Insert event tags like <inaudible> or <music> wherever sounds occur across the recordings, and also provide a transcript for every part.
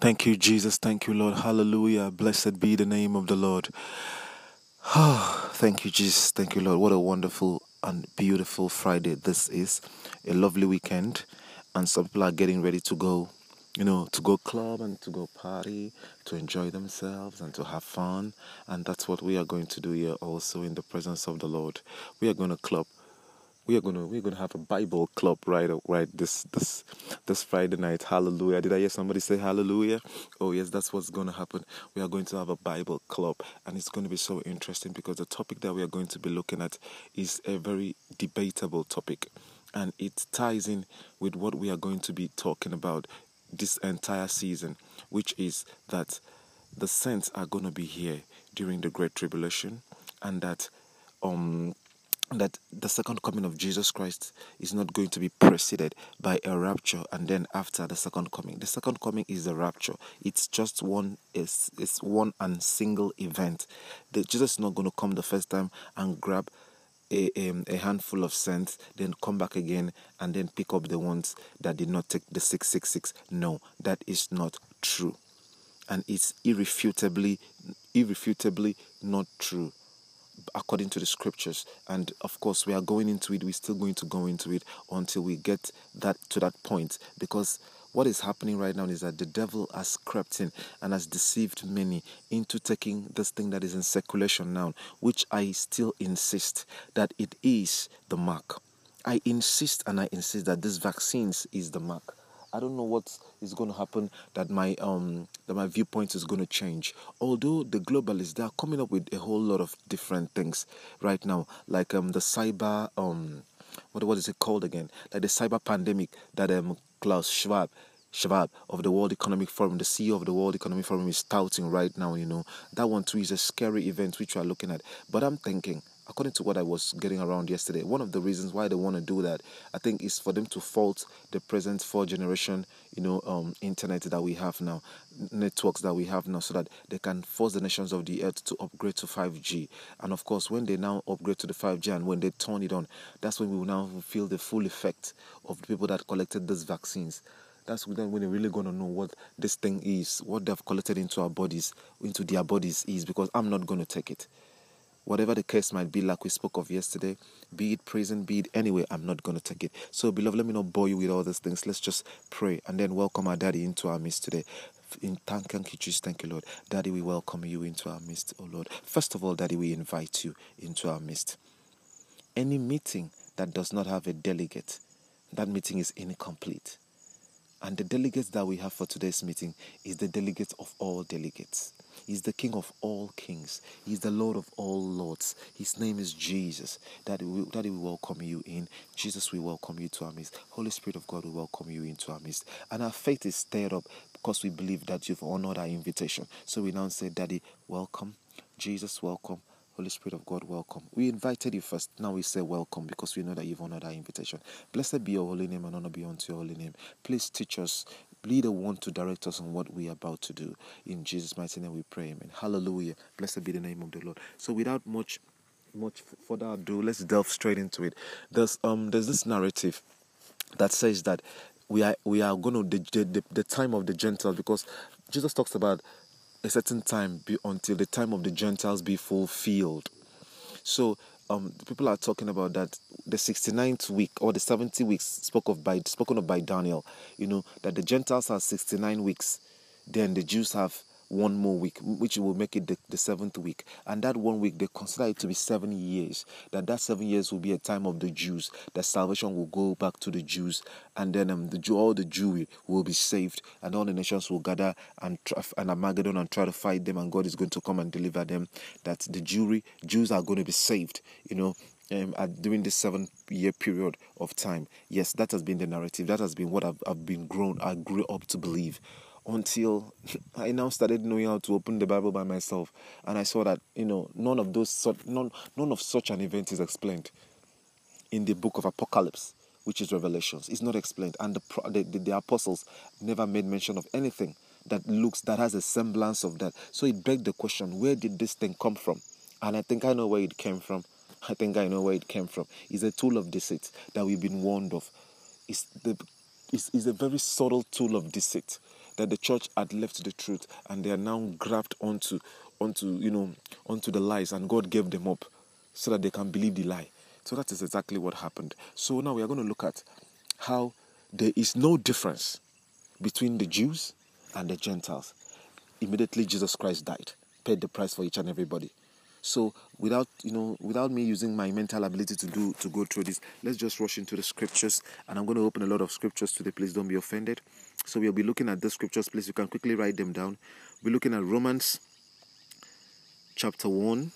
Thank you, Jesus. Thank you, Lord. Hallelujah. Blessed be the name of the Lord. Ah, thank you, Jesus. Thank you, Lord. What a wonderful and beautiful Friday this is. A lovely weekend. And some people are getting ready to go, you know, to go club and to go party, to enjoy themselves and to have fun. And that's what we are going to do here also in the presence of the Lord. We are going to club we are gonna we're gonna have a Bible club right right this this this Friday night. Hallelujah! Did I hear somebody say Hallelujah? Oh yes, that's what's gonna happen. We are going to have a Bible club, and it's to be so interesting because the topic that we are going to be looking at is a very debatable topic, and it ties in with what we are going to be talking about this entire season, which is that the saints are to be here during the Great Tribulation, and that um that the second coming of Jesus Christ is not going to be preceded by a rapture and then after the second coming. The second coming is a rapture. It's just one it's, it's one and single event. The, Jesus is not going to come the first time and grab a, um, a handful of cents, then come back again and then pick up the ones that did not take the 666. No, that is not true. And it's irrefutably irrefutably not true according to the scriptures. And of course we are going into it. We're still going to go into it until we get that to that point. Because what is happening right now is that the devil has crept in and has deceived many into taking this thing that is in circulation now which i still insist that it is the mark. I insist and i insist that this vaccines is the mark I don't know what is going to happen that my um that my viewpoint is going to change. Although the globalists they are coming up with a whole lot of different things right now, like um the cyber um what what is it called again? Like the cyber pandemic that um Klaus Schwab Schwab of the World Economic Forum, the CEO of the World Economic Forum, is touting right now. You know that one too is a scary event which we are looking at. But I'm thinking according to what I was getting around yesterday, one of the reasons why they want to do that, I think, is for them to fault the present four generation, you know, um, internet that we have now, networks that we have now, so that they can force the nations of the earth to upgrade to 5G. And of course, when they now upgrade to the 5G and when they turn it on, that's when we will now feel the full effect of the people that collected these vaccines that's when we're really going to know what this thing is, what they've collected into our bodies, into their bodies is, because I'm not going to take it. Whatever the case might be, like we spoke of yesterday, be it prison, be it anyway, I'm not going to take it. So, beloved, let me not bore you with all these things. Let's just pray and then welcome our daddy into our midst today. In thank, you, Jesus. Thank you, Lord. Daddy, we welcome you into our midst, oh Lord. First of all, Daddy, we invite you into our midst. Any meeting that does not have a delegate, that meeting is incomplete. And the delegates that we have for today's meeting is the delegate of all delegates. He's the King of all kings. He's the Lord of all lords. His name is Jesus. Daddy, we, welcome you in. Jesus, we welcome you to our midst. Holy Spirit of God, we welcome you into our midst. And our faith is stirred up because we believe that you've honored our invitation. So we now say, Daddy, welcome. Jesus, welcome. Holy Spirit of God, welcome. We invited you first. Now we say welcome because we know that you've honored our invitation. Blessed be your holy name and honor be unto your holy name. Please teach us, leader one to direct us on what we are about to do. In Jesus' mighty name we pray, amen. Hallelujah. Blessed be the name of the Lord. So without much much further ado, let's delve straight into it. There's um there's this narrative that says that we are we are going to the, the, the time of the Gentiles because Jesus talks about a certain time be, until the time of the Gentiles be fulfilled. So um, people are talking about that the 69th week or the 70 weeks spoke of by spoken of by Daniel. You know that the Gentiles have 69 weeks, then the Jews have one more week, which will make it the, the, seventh week. And that one week, they consider it to be seven years. That that seven years will be a time of the Jews. That salvation will go back to the Jews, and then um, the all the Jewry will be saved, and all the nations will gather and and Armageddon and try to fight them, and God is going to come and deliver them. That the Jewry Jews are going to be saved. You know, um, at, during this seven year period of time. Yes, that has been the narrative. That has been what I've, I've been grown, I grew up to believe until <laughs> I now started knowing how to open the Bible by myself, and I saw that you know none of those none none of such an event is explained in the book of Apocalypse, which is Revelations. It's not explained, and the the, the, the apostles never made mention of anything that looks that has a semblance of that. So it begged the question: Where did this thing come from? And I think I know where it came from. <laughs> I think I know where it came from. It's a tool of deceit that we've been warned of. It's the it's, it's a very subtle tool of deceit that the church had left the truth and they are now grabbed onto onto you know onto the lies and God gave them up so that they can believe the lie. So that is exactly what happened. So now we are going to look at how there is no difference between the Jews and the Gentiles. Immediately Jesus Christ died, paid the price for each and everybody. So without you know, without me using my mental ability to do to go through this, let's just rush into the scriptures. And I'm going to open a lot of scriptures today. Please don't be offended. So we'll be looking at the scriptures. Please, you can quickly write them down. We're looking at Romans chapter one.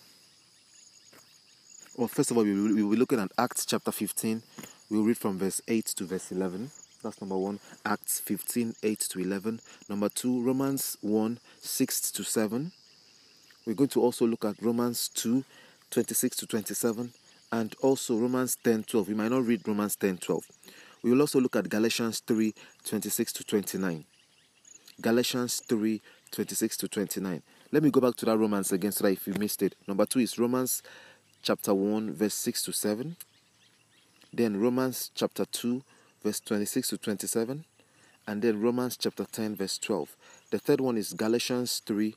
Well, first of all, we will, we will be looking at Acts chapter 15. We'll read from verse 8 to verse 11. That's number one. Acts 15, 8 to 11. Number two, Romans 1, 6 to 7. We're going to also look at Romans 2 26 to 27 and also Romans 10 12. We might not read Romans 10 12. We will also look at Galatians 3 26 to 29. Galatians 3 26 to 29. Let me go back to that Romans again so that if you missed it. Number two is Romans chapter 1, verse 6 to 7. Then Romans chapter 2, verse 26 to 27. And then Romans chapter 10, verse 12. The third one is Galatians 3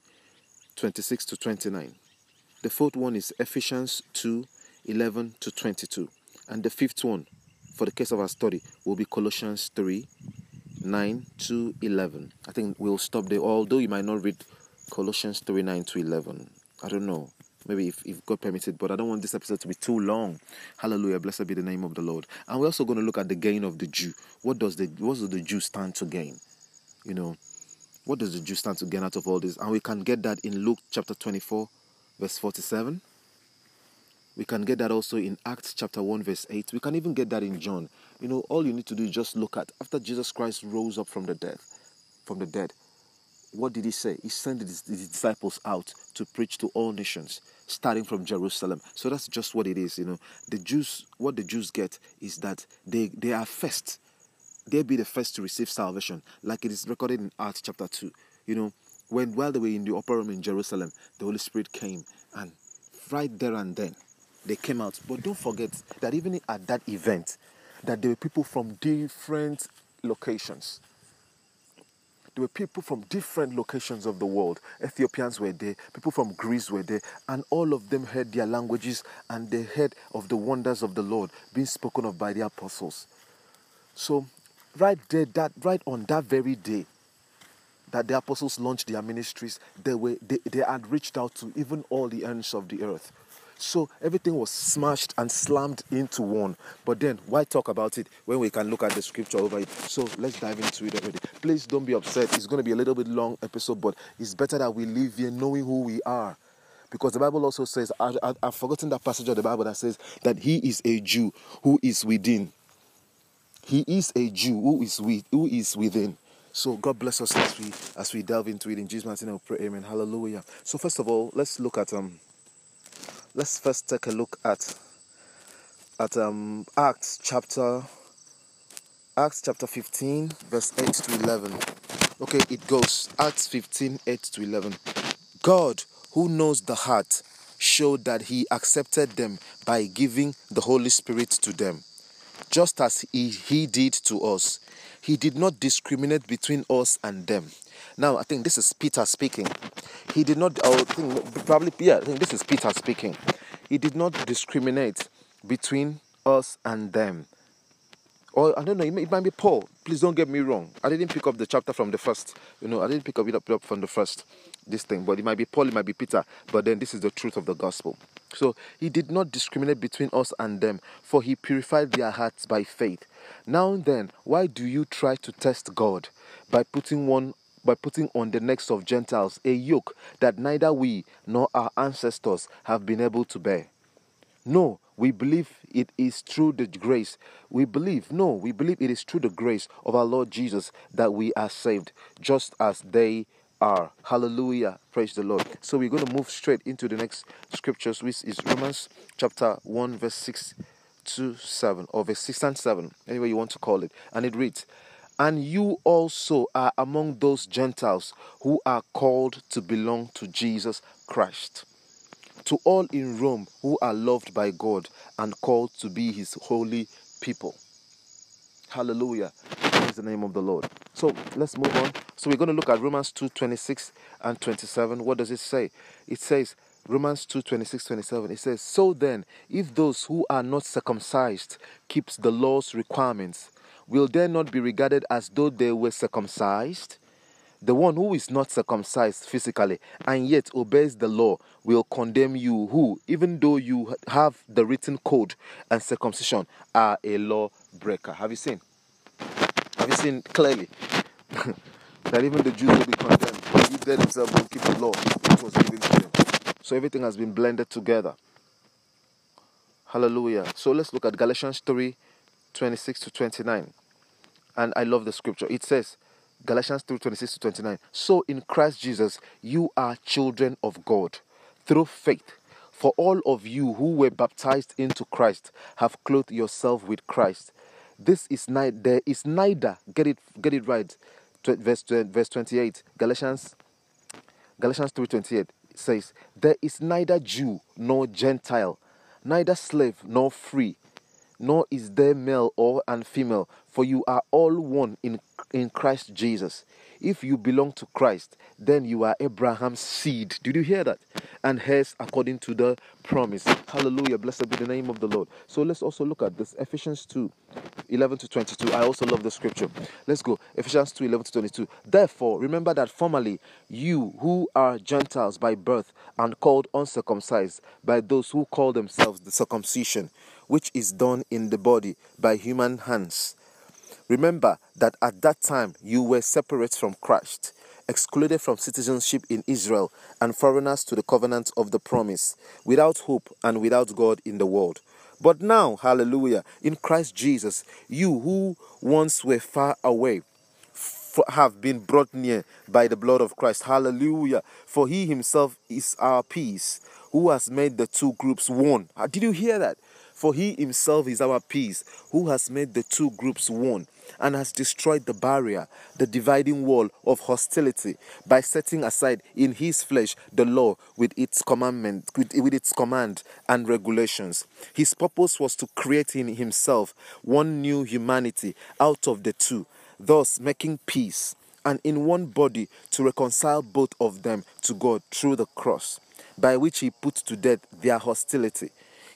26 to 29. The fourth one is Ephesians 2 11 to 22. And the fifth one, for the case of our study, will be Colossians 3 9 to 11. I think we'll stop there, although you might not read Colossians 3 9 to 11. I don't know. Maybe if, if God permitted, but I don't want this episode to be too long. Hallelujah. Blessed be the name of the Lord. And we're also going to look at the gain of the Jew. What does the what does the Jew stand to gain? You know, what does the Jew stand to gain out of all this? And we can get that in Luke chapter 24, verse 47. We can get that also in Acts chapter 1, verse 8. We can even get that in John. You know, all you need to do is just look at after Jesus Christ rose up from the dead, from the dead, what did he say? He sent his, his, disciples out to preach to all nations, starting from Jerusalem. So that's just what it is, you know. The Jews, what the Jews get is that they, they are first they be the first to receive salvation, like it is recorded in Acts chapter 2. You know, when while they were in the upper room in Jerusalem, the Holy Spirit came and right there and then they came out. But don't forget that even at that event, that there were people from different locations. There were people from different locations of the world. Ethiopians were there, people from Greece were there, and all of them heard their languages and they heard of the wonders of the Lord being spoken of by the apostles. So right there, that right on that very day that the apostles launched their ministries, they were they, they had reached out to even all the ends of the earth. So everything was smashed and slammed into one. But then why talk about it when we can look at the scripture over it? So let's dive into it already. Please don't be upset. It's going to be a little bit long episode, but it's better that we live here knowing who we are because the Bible also says, I, have forgotten that passage of the Bible that says that he is a Jew who is within. He is a Jew who is with, who is within. So God bless us as we as we delve into it in Jesus' name. Pray, Amen. Hallelujah. So first of all, let's look at um. Let's first take a look at at um Acts chapter Acts chapter 15 verse 8 to 11. Okay, it goes Acts 15 8 to 11. God, who knows the heart, showed that He accepted them by giving the Holy Spirit to them just as he, he did to us. He did not discriminate between us and them. Now, I think this is Peter speaking. He did not, I think, probably, yeah, I think this is Peter speaking. He did not discriminate between us and them. Or, I don't know, it might be Paul. Please don't get me wrong. I didn't pick up the chapter from the first. You know, I didn't pick up it up from the first, this thing. But it might be Paul, it might be Peter. But then this is the truth of the gospel. So he did not discriminate between us and them, for he purified their hearts by faith. Now then, why do you try to test God by putting one by putting on the necks of Gentiles a yoke that neither we nor our ancestors have been able to bear? No, we believe it is through the grace. We believe, no, we believe it is through the grace of our Lord Jesus that we are saved, just as they are. Hallelujah. Praise the Lord. So we're going to move straight into the next scriptures, which is Romans chapter 1, verse 6 to 7, or verse 6 and 7, anyway you want to call it. And it reads, And you also are among those Gentiles who are called to belong to Jesus Christ. To all in Rome who are loved by God and called to be his holy people. Hallelujah. Praise the name of the Lord. So let's move on. So we're going to look at Romans 2 26 and 27. What does it say? It says, Romans 2 26 27. It says, So then, if those who are not circumcised keeps the law's requirements, will they not be regarded as though they were circumcised? The one who is not circumcised physically and yet obeys the law will condemn you, who, even though you have the written code and circumcision, are a law breaker. Have you seen? Have you seen clearly <laughs> that even the Jews will be condemned if they themselves don't keep the law which was given to them? So everything has been blended together. Hallelujah. So let's look at Galatians 3 26 to 29. And I love the scripture. It says, Galatians 3 26 to 29. So in Christ Jesus, you are children of God through faith. For all of you who were baptized into Christ have clothed yourself with Christ. This is neither there is neither get it get it right. Verse verse 28. Galatians Galatians 3:28 says, There is neither Jew nor Gentile, neither slave nor free, nor is there male or and female, for you are all one in, in Christ Jesus. If you belong to Christ, then you are Abraham's seed. Did you hear that? And heirs according to the promise. Hallelujah. Blessed be the name of the Lord. So let's also look at this Ephesians 2 11 to 22. I also love the scripture. Let's go. Ephesians 2 11 to 22. Therefore, remember that formerly you who are Gentiles by birth and called uncircumcised by those who call themselves the circumcision, which is done in the body by human hands Remember that at that time you were separate from Christ, excluded from citizenship in Israel, and foreigners to the covenant of the promise, without hope and without God in the world. But now, hallelujah, in Christ Jesus, you who once were far away, have been brought near by the blood of Christ. Hallelujah. For he himself is our peace, who has made the two groups one. Uh, did you hear that? For he himself is our peace, who has made the two groups one, and has destroyed the barrier, the dividing wall of hostility, by setting aside in his flesh the law with its commandment, with, with its command and regulations. His purpose was to create in himself one new humanity out of the two, thus making peace, and in one body to reconcile both of them to God through the cross, by which he put to death their hostility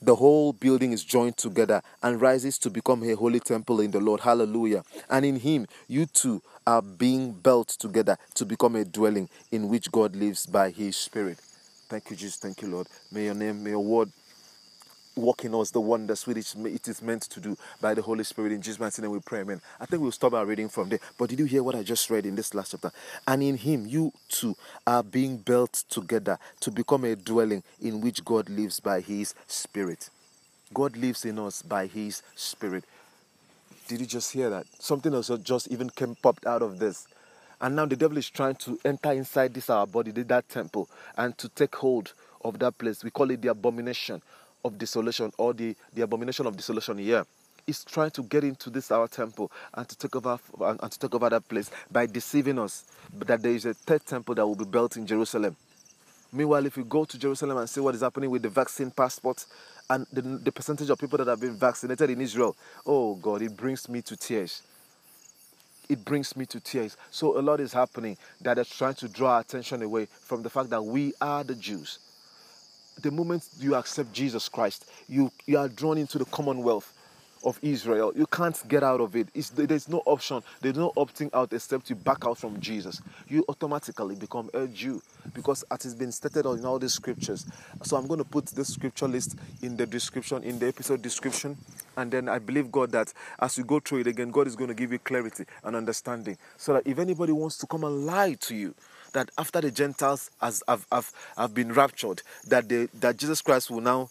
the whole building is joined together and rises to become a holy temple in the Lord. Hallelujah. And in Him, you two are being built together to become a dwelling in which God lives by His Spirit. Thank you, Jesus. Thank you, Lord. May your name, may your word work in us the wonders which it is meant to do by the Holy Spirit. In Jesus' mighty name we pray, amen. I think we'll stop our reading from there. But did you hear what I just read in this last chapter? And in Him, you too are being built together to become a dwelling in which God lives by His Spirit. God lives in us by His Spirit. Did you just hear that? Something else just even came popped out of this. And now the devil is trying to enter inside this our body, that temple, and to take hold of that place. We call it the abomination of desolation or the, the abomination of desolation here is trying to get into this our temple and to take over and, and to take over that place by deceiving us that there is a third temple that will be built in Jerusalem. Meanwhile, if you go to Jerusalem and see what is happening with the vaccine passports and the, the percentage of people that have been vaccinated in Israel, oh God, it brings me to tears. It brings me to tears. So a lot is happening that is trying to draw attention away from the fact that we are the Jews the moment you accept Jesus Christ, you, you are drawn into the commonwealth of Israel. You can't get out of it. It's, there's no option. There's no opting out except you back out from Jesus. You automatically become a Jew because it has been stated in all the scriptures. So I'm going to put this scripture list in the description, in the episode description. And then I believe God that as you go through it again, God is going to give you clarity and understanding. So that if anybody wants to come and lie to you, that after the Gentiles has, have, have, have been raptured, that, they, that Jesus Christ will now,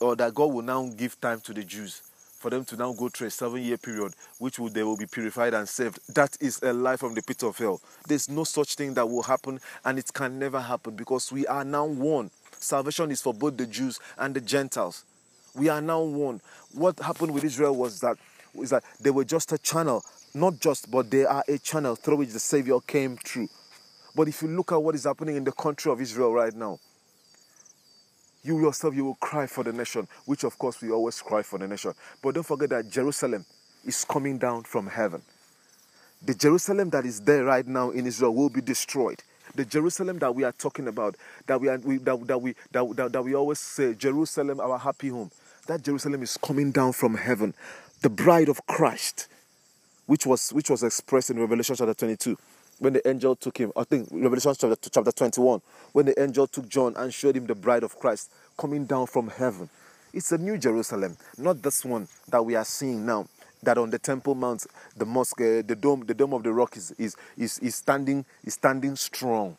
or that God will now give time to the Jews for them to now go through a seven year period, which will, they will be purified and saved. That is a lie from the pit of hell. There's no such thing that will happen, and it can never happen because we are now one. Salvation is for both the Jews and the Gentiles. We are now one. What happened with Israel was that is that they were just a channel, not just, but they are a channel through which the Savior came through. But if you look at what is happening in the country of Israel right now, you yourself, you will cry for the nation, which of course we always cry for the nation. But don't forget that Jerusalem is coming down from heaven. The Jerusalem that is there right now in Israel will be destroyed. The Jerusalem that we are talking about, that we, are, we, that, that, we, that, that, that we always say, Jerusalem, our happy home, that Jerusalem is coming down from heaven. The bride of Christ, which was, which was expressed in Revelation chapter 22 when the angel took him, I think Revelation chapter, chapter 21, when the angel took John and showed him the bride of Christ coming down from heaven. It's a new Jerusalem, not this one that we are seeing now. That on the Temple Mount, the mosque, uh, the dome, the dome of the rock is, is, is, is standing is standing strong.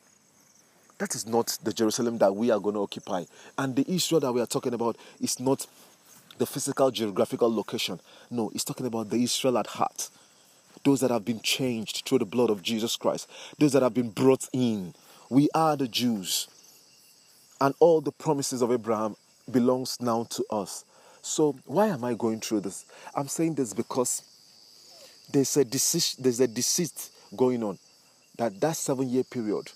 That is not the Jerusalem that we are going to occupy. And the Israel that we are talking about is not the physical geographical location. No, it's talking about the Israel at heart those that have been changed through the blood of Jesus Christ, those that have been brought in. We are the Jews. And all the promises of Abraham belongs now to us. So why am I going through this? I'm saying this because there's a deceit, there's a deceit going on that that seven year period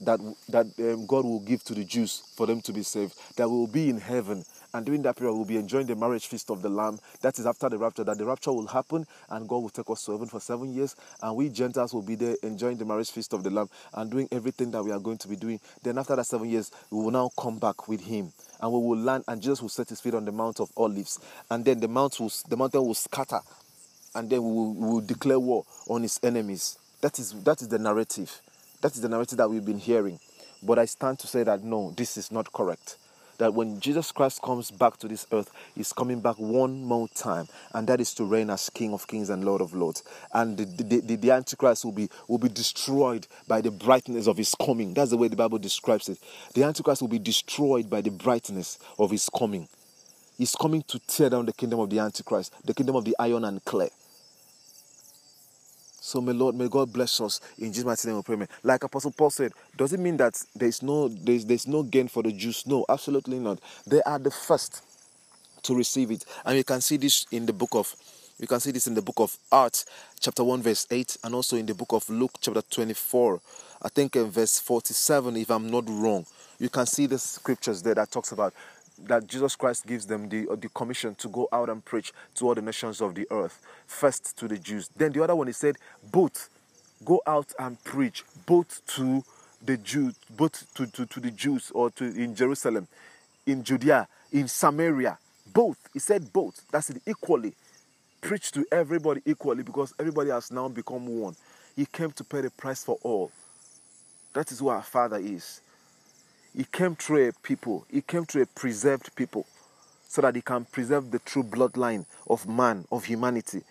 that that um, God will give to the Jews for them to be saved, that will be in heaven and during that period, we'll be enjoying the marriage feast of the Lamb. That is after the rapture, that the rapture will happen and God will take us to heaven for seven years. And we Gentiles will be there enjoying the marriage feast of the Lamb and doing everything that we are going to be doing. Then after that seven years, we will now come back with Him. And we will land, and Jesus will set his feet on the Mount of Olives. And then the, mount will, the mountain will scatter. And then we will, we will declare war on his enemies. That is, that is the narrative. That is the narrative that we've been hearing. But I stand to say that no, this is not correct that when Jesus Christ comes back to this earth, he's coming back one more time, and that is to reign as King of Kings and Lord of Lords. And the, the, the, the Antichrist will be, will be destroyed by the brightness of his coming. That's the way the Bible describes it. The Antichrist will be destroyed by the brightness of his coming. He's coming to tear down the kingdom of the Antichrist, the kingdom of the iron and clay. So may Lord, may God bless us in Jesus' mighty name. We pray. Like Apostle Paul said, does it mean that there's no there's there's no gain for the Jews? No, absolutely not. They are the first to receive it, and you can see this in the book of you can see this in the book of Acts, chapter 1, verse 8, and also in the book of Luke, chapter 24. I think in verse 47, if I'm not wrong. You can see the scriptures there that talks about that Jesus Christ gives them the, uh, the commission to go out and preach to all the nations of the earth, first to the Jews. Then the other one, he said, both go out and preach, both to the Jews, both to, to, to the Jews or to in Jerusalem, in Judea, in Samaria, both. He said both. That's it, equally. Preach to everybody equally because everybody has now become one. He came to pay the price for all. That is who our Father is. He came through a people, he came through a preserved people so that he can preserve the true bloodline of man, of humanity.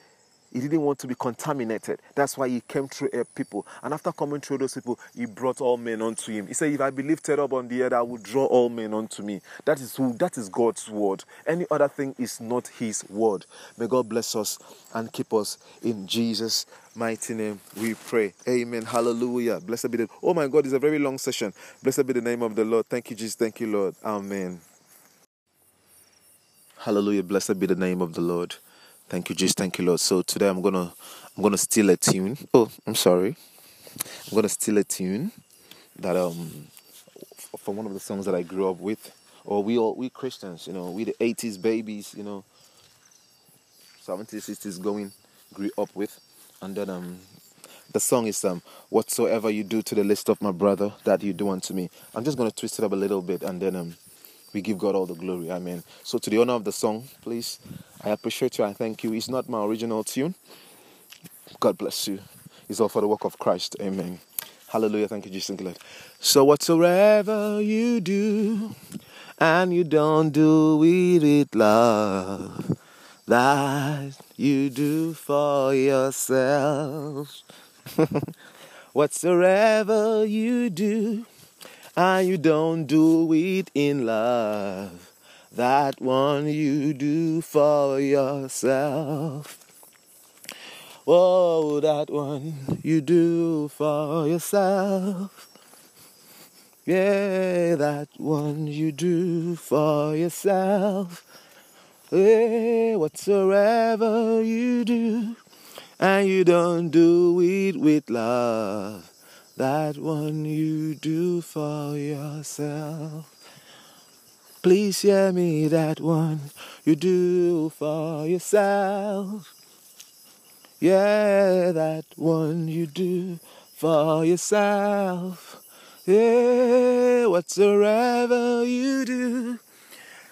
He didn't want to be contaminated. That's why he came through a people. And after coming through those people, he brought all men unto him. He said, If I be lifted up on the earth, I will draw all men unto me. That is who that is God's word. Any other thing is not his word. May God bless us and keep us in Jesus' mighty name. We pray. Amen. Hallelujah. Blessed be the Oh my God, it's a very long session. Blessed be the name of the Lord. Thank you, Jesus. Thank you, Lord. Amen. Hallelujah. Blessed be the name of the Lord. Thank you, Jesus. Thank you, Lord. So today I'm gonna I'm gonna steal a tune. Oh, I'm sorry. I'm gonna steal a tune that um from one of the songs that I grew up with. Or we all we Christians, you know, we the 80s babies, you know, 70s, 60s going grew up with, and then um the song is um whatsoever you do to the list of my brother that you do unto me. I'm just gonna twist it up a little bit and then um we give God all the glory. Amen. So to the owner of the song, please I appreciate you. I thank you. It's not my original tune. God bless you. It's all for the work of Christ. Amen. Hallelujah. Thank you, Jesus. So whatsoever you do, and you don't do with it love, that you do for yourself. <laughs> whatsoever you do, and you don't do it in love that one you do for yourself. Oh, that one you do for yourself. Yeah, that one you do for yourself. Yeah, whatsoever you do, and you don't do it with love. That one you do for yourself. Please hear me, that one you do for yourself. Yeah, that one you do for yourself. Yeah, whatsoever you do,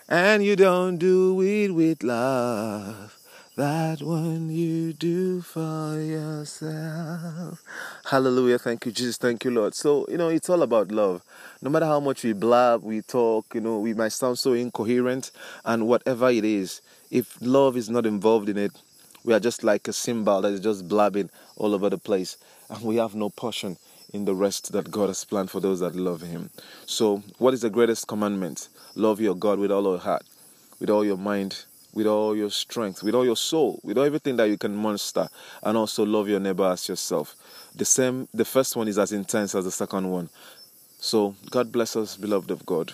and you don't do it with love. That one you do for yourself. Hallelujah. Thank you, Jesus. Thank you, Lord. So, you know, it's all about love. No matter how much we blab, we talk, you know, we might sound so incoherent, and whatever it is, if love is not involved in it, we are just like a cymbal that is just blabbing all over the place, and we have no portion in the rest that God has planned for those that love Him. So, what is the greatest commandment? Love your God with all your heart, with all your mind, with all your strength, with all your soul, with everything that you can muster, and also love your neighbor as yourself. The same, the first one is as intense as the second one. So, God bless us, beloved of God,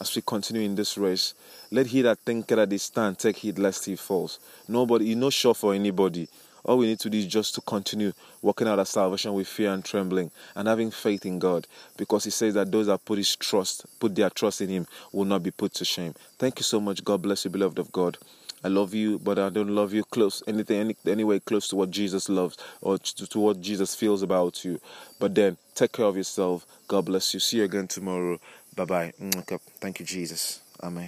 as we continue in this race. Let he that thinketh that he stand take heed lest he falls. Nobody, you no sure for anybody. All we need to do is just to continue working out our salvation with fear and trembling and having faith in God because He says that those that put His trust, put their trust in Him, will not be put to shame. Thank you so much. God bless you, beloved of God. I love you, but I don't love you close anything any anyway close to what Jesus loves or to, to what Jesus feels about you. But then take care of yourself. God bless you. See you again tomorrow. Bye bye. Thank you, Jesus. Amen.